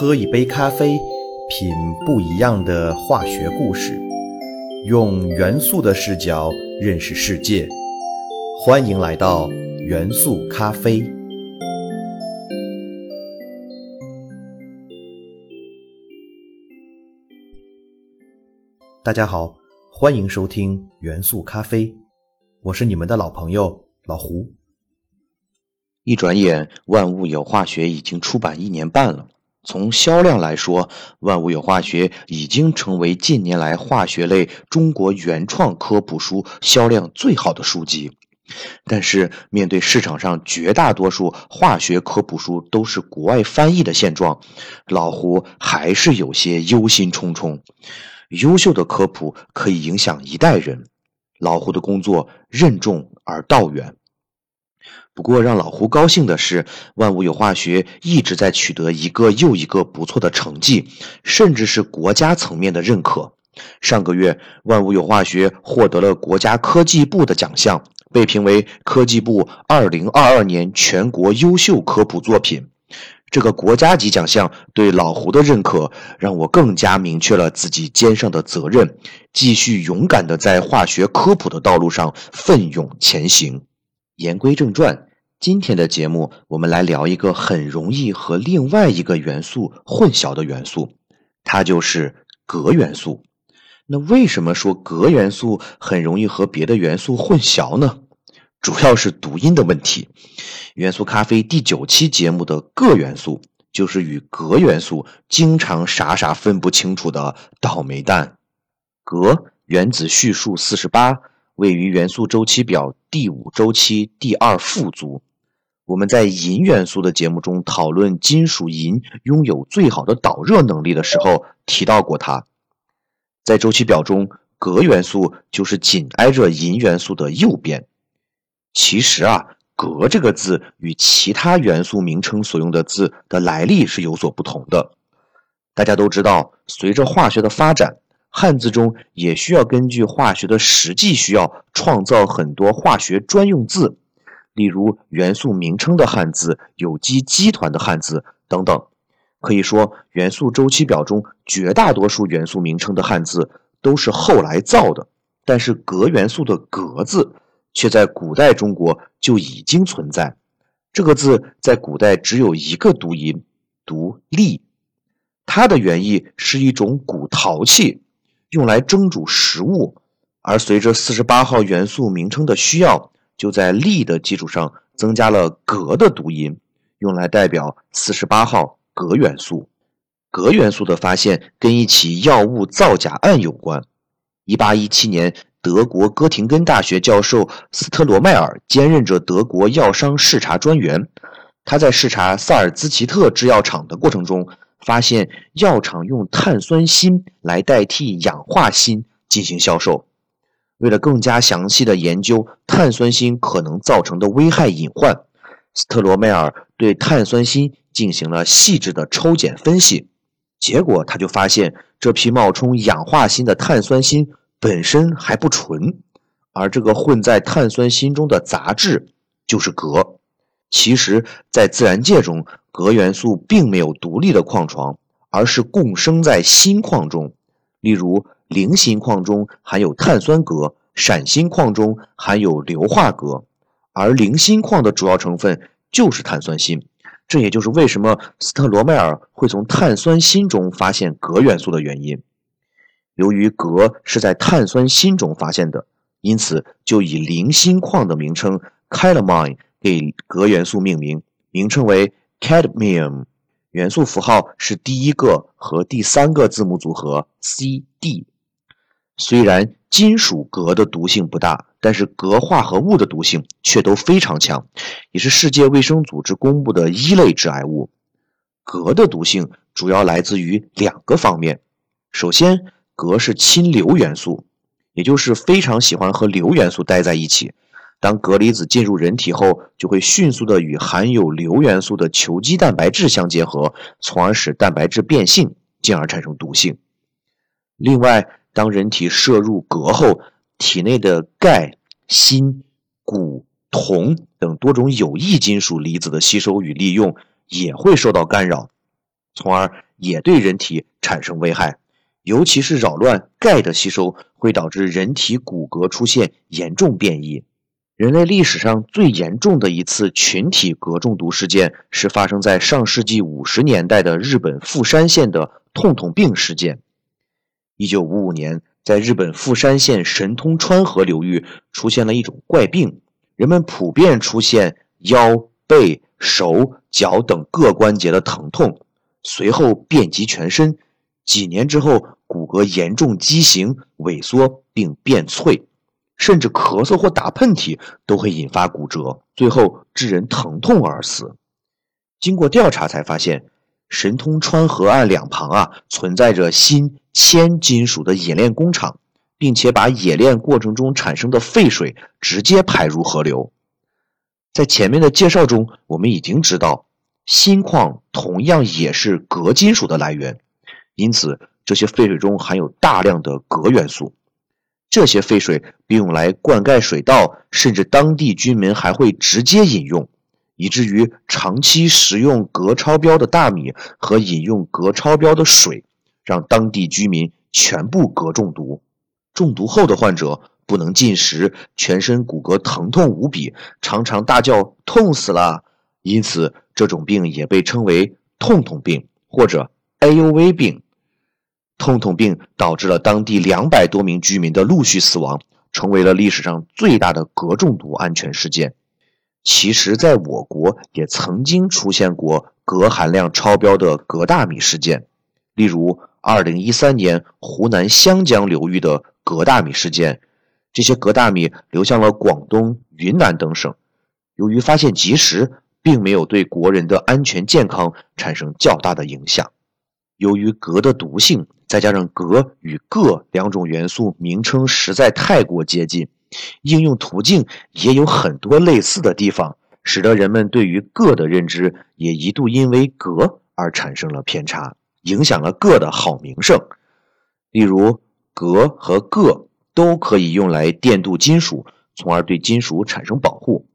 喝一杯咖啡，品不一样的化学故事，用元素的视角认识世界。欢迎来到元素咖啡。大家好，欢迎收听元素咖啡，我是你们的老朋友老胡。一转眼，《万物有化学》已经出版一年半了。从销量来说，《万物有化学》已经成为近年来化学类中国原创科普书销量最好的书籍。但是，面对市场上绝大多数化学科普书都是国外翻译的现状，老胡还是有些忧心忡忡。优秀的科普可以影响一代人，老胡的工作任重而道远。不过，让老胡高兴的是，万物有化学一直在取得一个又一个不错的成绩，甚至是国家层面的认可。上个月，万物有化学获得了国家科技部的奖项，被评为科技部2022年全国优秀科普作品。这个国家级奖项对老胡的认可，让我更加明确了自己肩上的责任，继续勇敢地在化学科普的道路上奋勇前行。言归正传。今天的节目，我们来聊一个很容易和另外一个元素混淆的元素，它就是镉元素。那为什么说镉元素很容易和别的元素混淆呢？主要是读音的问题。元素咖啡第九期节目的铬元素，就是与镉元素经常傻傻分不清楚的倒霉蛋。镉原子序数四十八，位于元素周期表第五周期第二副族。我们在银元素的节目中讨论金属银拥有最好的导热能力的时候提到过它。在周期表中，镉元素就是紧挨着银元素的右边。其实啊，镉这个字与其他元素名称所用的字的来历是有所不同的。大家都知道，随着化学的发展，汉字中也需要根据化学的实际需要创造很多化学专用字。例如元素名称的汉字、有机基团的汉字等等，可以说元素周期表中绝大多数元素名称的汉字都是后来造的。但是镉元素的“镉”字却在古代中国就已经存在。这个字在古代只有一个读音，读“利”。它的原意是一种古陶器，用来蒸煮食物。而随着四十八号元素名称的需要。就在力的基础上增加了镉的读音，用来代表四十八号镉元素。镉元素的发现跟一起药物造假案有关。一八一七年，德国哥廷根大学教授斯特罗迈尔兼任着德国药商视察专员，他在视察萨尔兹奇特制药厂的过程中，发现药厂用碳酸锌来代替氧化锌进行销售。为了更加详细的研究碳酸锌可能造成的危害隐患，斯特罗梅尔对碳酸锌进行了细致的抽检分析，结果他就发现这批冒充氧化锌的碳酸锌本身还不纯，而这个混在碳酸锌中的杂质就是镉。其实，在自然界中，镉元素并没有独立的矿床，而是共生在锌矿中，例如。零锌矿中含有碳酸镉，闪锌矿中含有硫化镉，而零锌矿的主要成分就是碳酸锌。这也就是为什么斯特罗迈尔会从碳酸锌中发现镉元素的原因。由于镉是在碳酸锌中发现的，因此就以零锌矿的名称 calamine 给镉元素命名，名称为 cadmium。元素符号是第一个和第三个字母组合 Cd。虽然金属镉的毒性不大，但是镉化合物的毒性却都非常强，也是世界卫生组织公布的一类致癌物。镉的毒性主要来自于两个方面。首先，镉是亲硫元素，也就是非常喜欢和硫元素待在一起。当镉离子进入人体后，就会迅速的与含有硫元素的球基蛋白质相结合，从而使蛋白质变性，进而产生毒性。另外，当人体摄入镉后，体内的钙、锌、钴、铜等多种有益金属离子的吸收与利用也会受到干扰，从而也对人体产生危害，尤其是扰乱钙的吸收，会导致人体骨骼出现严重变异。人类历史上最严重的一次群体镉中毒事件，是发生在上世纪五十年代的日本富山县的痛痛病事件。一九五五年，在日本富山县神通川河流域出现了一种怪病，人们普遍出现腰背。手脚等各关节的疼痛，随后遍及全身。几年之后，骨骼严重畸形、萎缩并变脆，甚至咳嗽或打喷嚏都会引发骨折，最后致人疼痛而死。经过调查才发现，神通川河岸两旁啊存在着锌、铅金属的冶炼工厂，并且把冶炼过程中产生的废水直接排入河流。在前面的介绍中，我们已经知道，锌矿同样也是镉金属的来源，因此这些废水中含有大量的镉元素。这些废水被用来灌溉水稻，甚至当地居民还会直接饮用，以至于长期食用镉超标的大米和饮用镉超标的水，让当地居民全部镉中毒。中毒后的患者。不能进食，全身骨骼疼痛无比，常常大叫“痛死了”。因此，这种病也被称为“痛痛病”或者 “A U V 病”。痛痛病导致了当地两百多名居民的陆续死亡，成为了历史上最大的镉中毒安全事件。其实，在我国也曾经出现过镉含量超标的镉大米事件，例如2013年湖南湘江流域的镉大米事件。这些镉大米流向了广东、云南等省，由于发现及时，并没有对国人的安全健康产生较大的影响。由于镉的毒性，再加上铬与铬两种元素名称实在太过接近，应用途径也有很多类似的地方，使得人们对于铬的认知也一度因为铬而产生了偏差，影响了铬的好名声。例如，铬和铬。都可以用来电镀金属，从而对金属产生保护。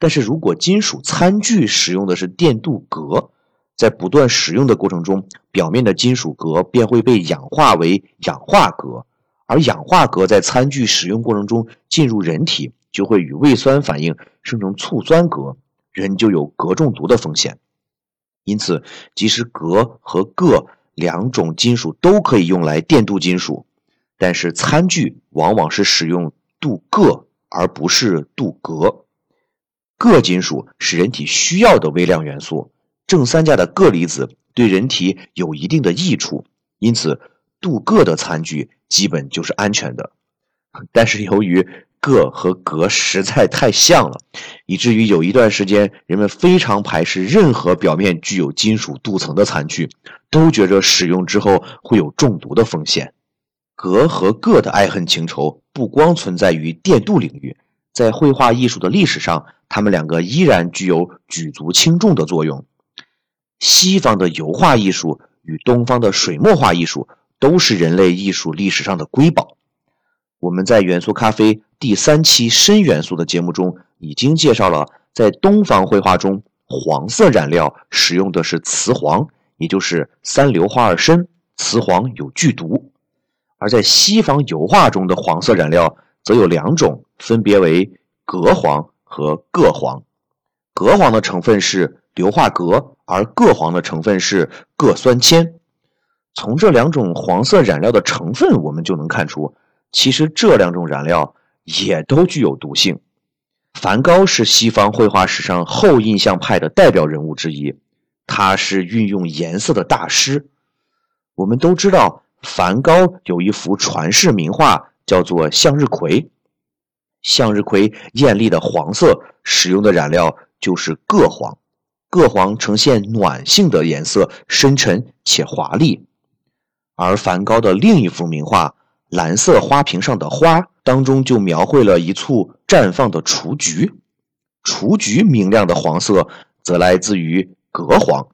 但是如果金属餐具使用的是电镀镉，在不断使用的过程中，表面的金属镉便会被氧化为氧化镉，而氧化镉在餐具使用过程中进入人体，就会与胃酸反应生成醋酸镉，人就有镉中毒的风险。因此，即使镉和铬两种金属都可以用来电镀金属。但是餐具往往是使用镀铬而不是镀镉。铬金属是人体需要的微量元素，正三价的铬离子对人体有一定的益处，因此镀铬的餐具基本就是安全的。但是由于铬和镉实在太像了，以至于有一段时间人们非常排斥任何表面具有金属镀层的餐具，都觉着使用之后会有中毒的风险。镉和铬的爱恨情仇不光存在于电镀领域，在绘画艺术的历史上，他们两个依然具有举足轻重的作用。西方的油画艺术与东方的水墨画艺术都是人类艺术历史上的瑰宝。我们在元素咖啡第三期深元素的节目中已经介绍了，在东方绘画中，黄色染料使用的是雌黄，也就是三硫化二砷，雌黄有剧毒。而在西方油画中的黄色染料则有两种，分别为镉黄和铬黄。镉黄的成分是硫化镉，而铬黄的成分是铬酸铅。从这两种黄色染料的成分，我们就能看出，其实这两种染料也都具有毒性。梵高是西方绘画史上后印象派的代表人物之一，他是运用颜色的大师。我们都知道。梵高有一幅传世名画，叫做《向日葵》。向日葵艳丽的黄色，使用的染料就是铬黄。铬黄呈现暖性的颜色，深沉且华丽。而梵高的另一幅名画《蓝色花瓶上的花》当中，就描绘了一簇绽放的雏菊。雏菊明亮的黄色，则来自于镉黄。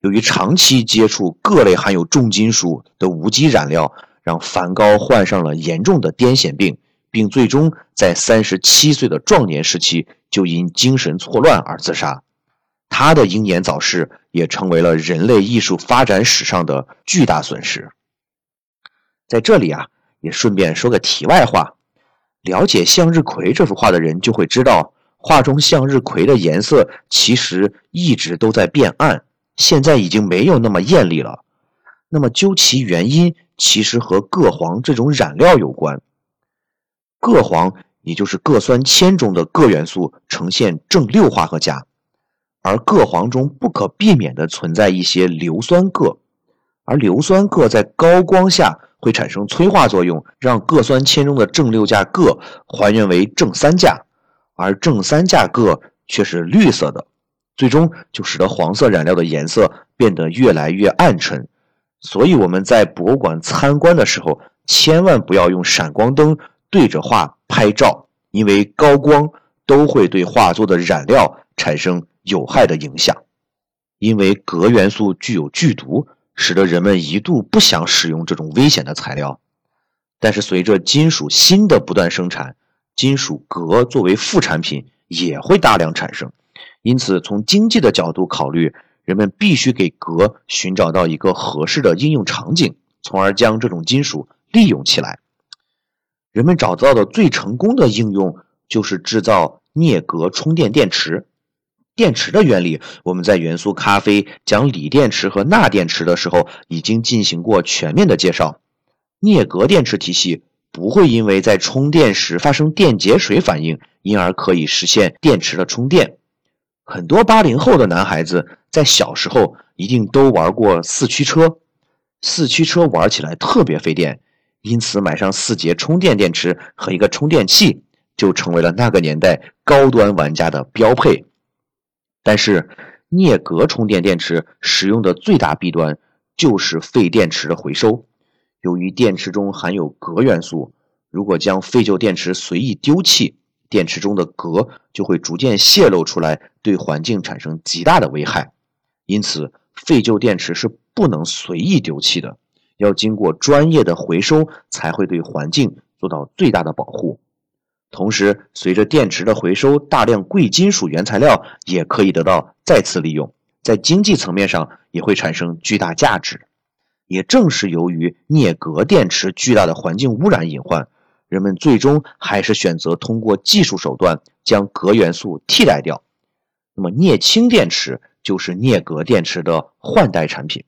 由于长期接触各类含有重金属的无机染料，让梵高患上了严重的癫痫病，并最终在三十七岁的壮年时期就因精神错乱而自杀。他的英年早逝也成为了人类艺术发展史上的巨大损失。在这里啊，也顺便说个题外话：了解向日葵这幅画的人就会知道，画中向日葵的颜色其实一直都在变暗，现在已经没有那么艳丽了。那么究其原因，其实和铬黄这种染料有关。铬黄也就是铬酸铅中的铬元素呈现正六化合价，而铬黄中不可避免的存在一些硫酸铬，而硫酸铬在高光下会产生催化作用，让铬酸铅中的正六价铬还原为正三价，而正三价铬却是绿色的，最终就使得黄色染料的颜色变得越来越暗沉。所以我们在博物馆参观的时候，千万不要用闪光灯对着画拍照，因为高光都会对画作的染料产生有害的影响。因为镉元素具有剧毒，使得人们一度不想使用这种危险的材料。但是随着金属锌的不断生产，金属镉作为副产品也会大量产生，因此从经济的角度考虑。人们必须给镉寻找到一个合适的应用场景，从而将这种金属利用起来。人们找到的最成功的应用就是制造镍镉充电电池。电池的原理，我们在元素咖啡讲锂电池和钠电池的时候已经进行过全面的介绍。镍镉电池体系不会因为在充电时发生电解水反应，因而可以实现电池的充电。很多八零后的男孩子在小时候一定都玩过四驱车，四驱车玩起来特别费电，因此买上四节充电电池和一个充电器就成为了那个年代高端玩家的标配。但是镍镉充电电池使用的最大弊端就是废电池的回收，由于电池中含有镉元素，如果将废旧电池随意丢弃。电池中的镉就会逐渐泄露出来，对环境产生极大的危害。因此，废旧电池是不能随意丢弃的，要经过专业的回收，才会对环境做到最大的保护。同时，随着电池的回收，大量贵金属原材料也可以得到再次利用，在经济层面上也会产生巨大价值。也正是由于镍镉电池巨大的环境污染隐患。人们最终还是选择通过技术手段将镉元素替代掉。那么，镍氢电池就是镍镉电池的换代产品。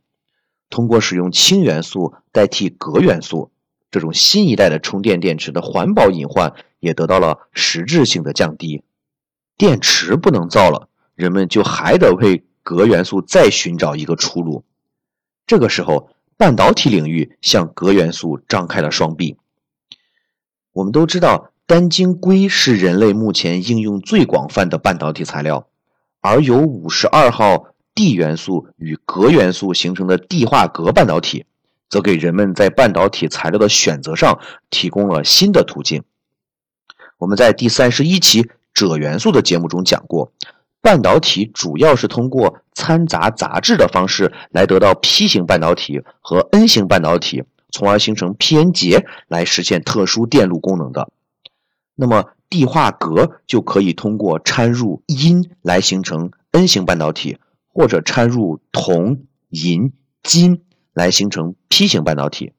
通过使用氢元素代替镉元素，这种新一代的充电电池的环保隐患也得到了实质性的降低。电池不能造了，人们就还得为镉元素再寻找一个出路。这个时候，半导体领域向镉元素张开了双臂。我们都知道，单晶硅是人类目前应用最广泛的半导体材料，而由五十二号地元素与镉元素形成的地化镉半导体，则给人们在半导体材料的选择上提供了新的途径。我们在第三十一期锗元素的节目中讲过，半导体主要是通过掺杂杂质的方式来得到 P 型半导体和 N 型半导体。从而形成 p-n 结来实现特殊电路功能的，那么地化镉就可以通过掺入铟来形成 N 型半导体，或者掺入铜、银、金来形成 P 型半导体。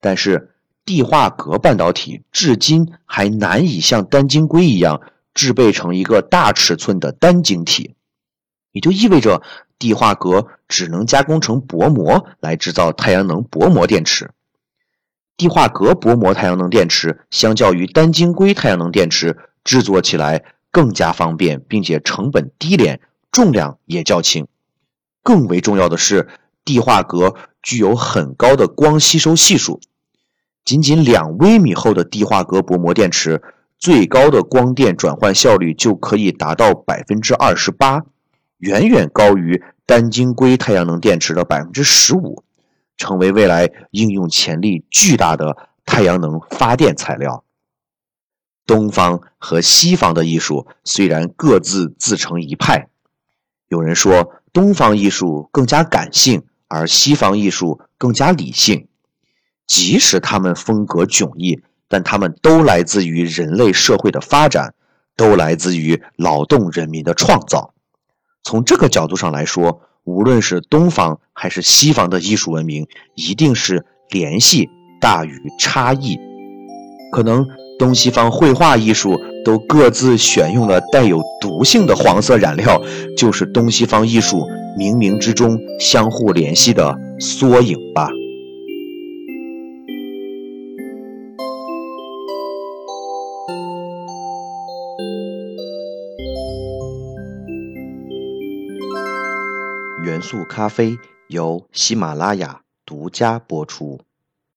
但是地化镉半导体至今还难以像单晶硅一样制备成一个大尺寸的单晶体，也就意味着。地化镉只能加工成薄膜来制造太阳能薄膜电池。地化镉薄膜太阳能电池相较于单晶硅太阳能电池制作起来更加方便，并且成本低廉，重量也较轻。更为重要的是，锑化镉具有很高的光吸收系数，仅仅两微米厚的锑化镉薄膜电池，最高的光电转换效率就可以达到百分之二十八。远远高于单晶硅太阳能电池的百分之十五，成为未来应用潜力巨大的太阳能发电材料。东方和西方的艺术虽然各自自成一派，有人说东方艺术更加感性，而西方艺术更加理性。即使他们风格迥异，但他们都来自于人类社会的发展，都来自于劳动人民的创造。从这个角度上来说，无论是东方还是西方的艺术文明，一定是联系大于差异。可能东西方绘画艺术都各自选用了带有毒性的黄色染料，就是东西方艺术冥冥之中相互联系的缩影吧。元素咖啡由喜马拉雅独家播出。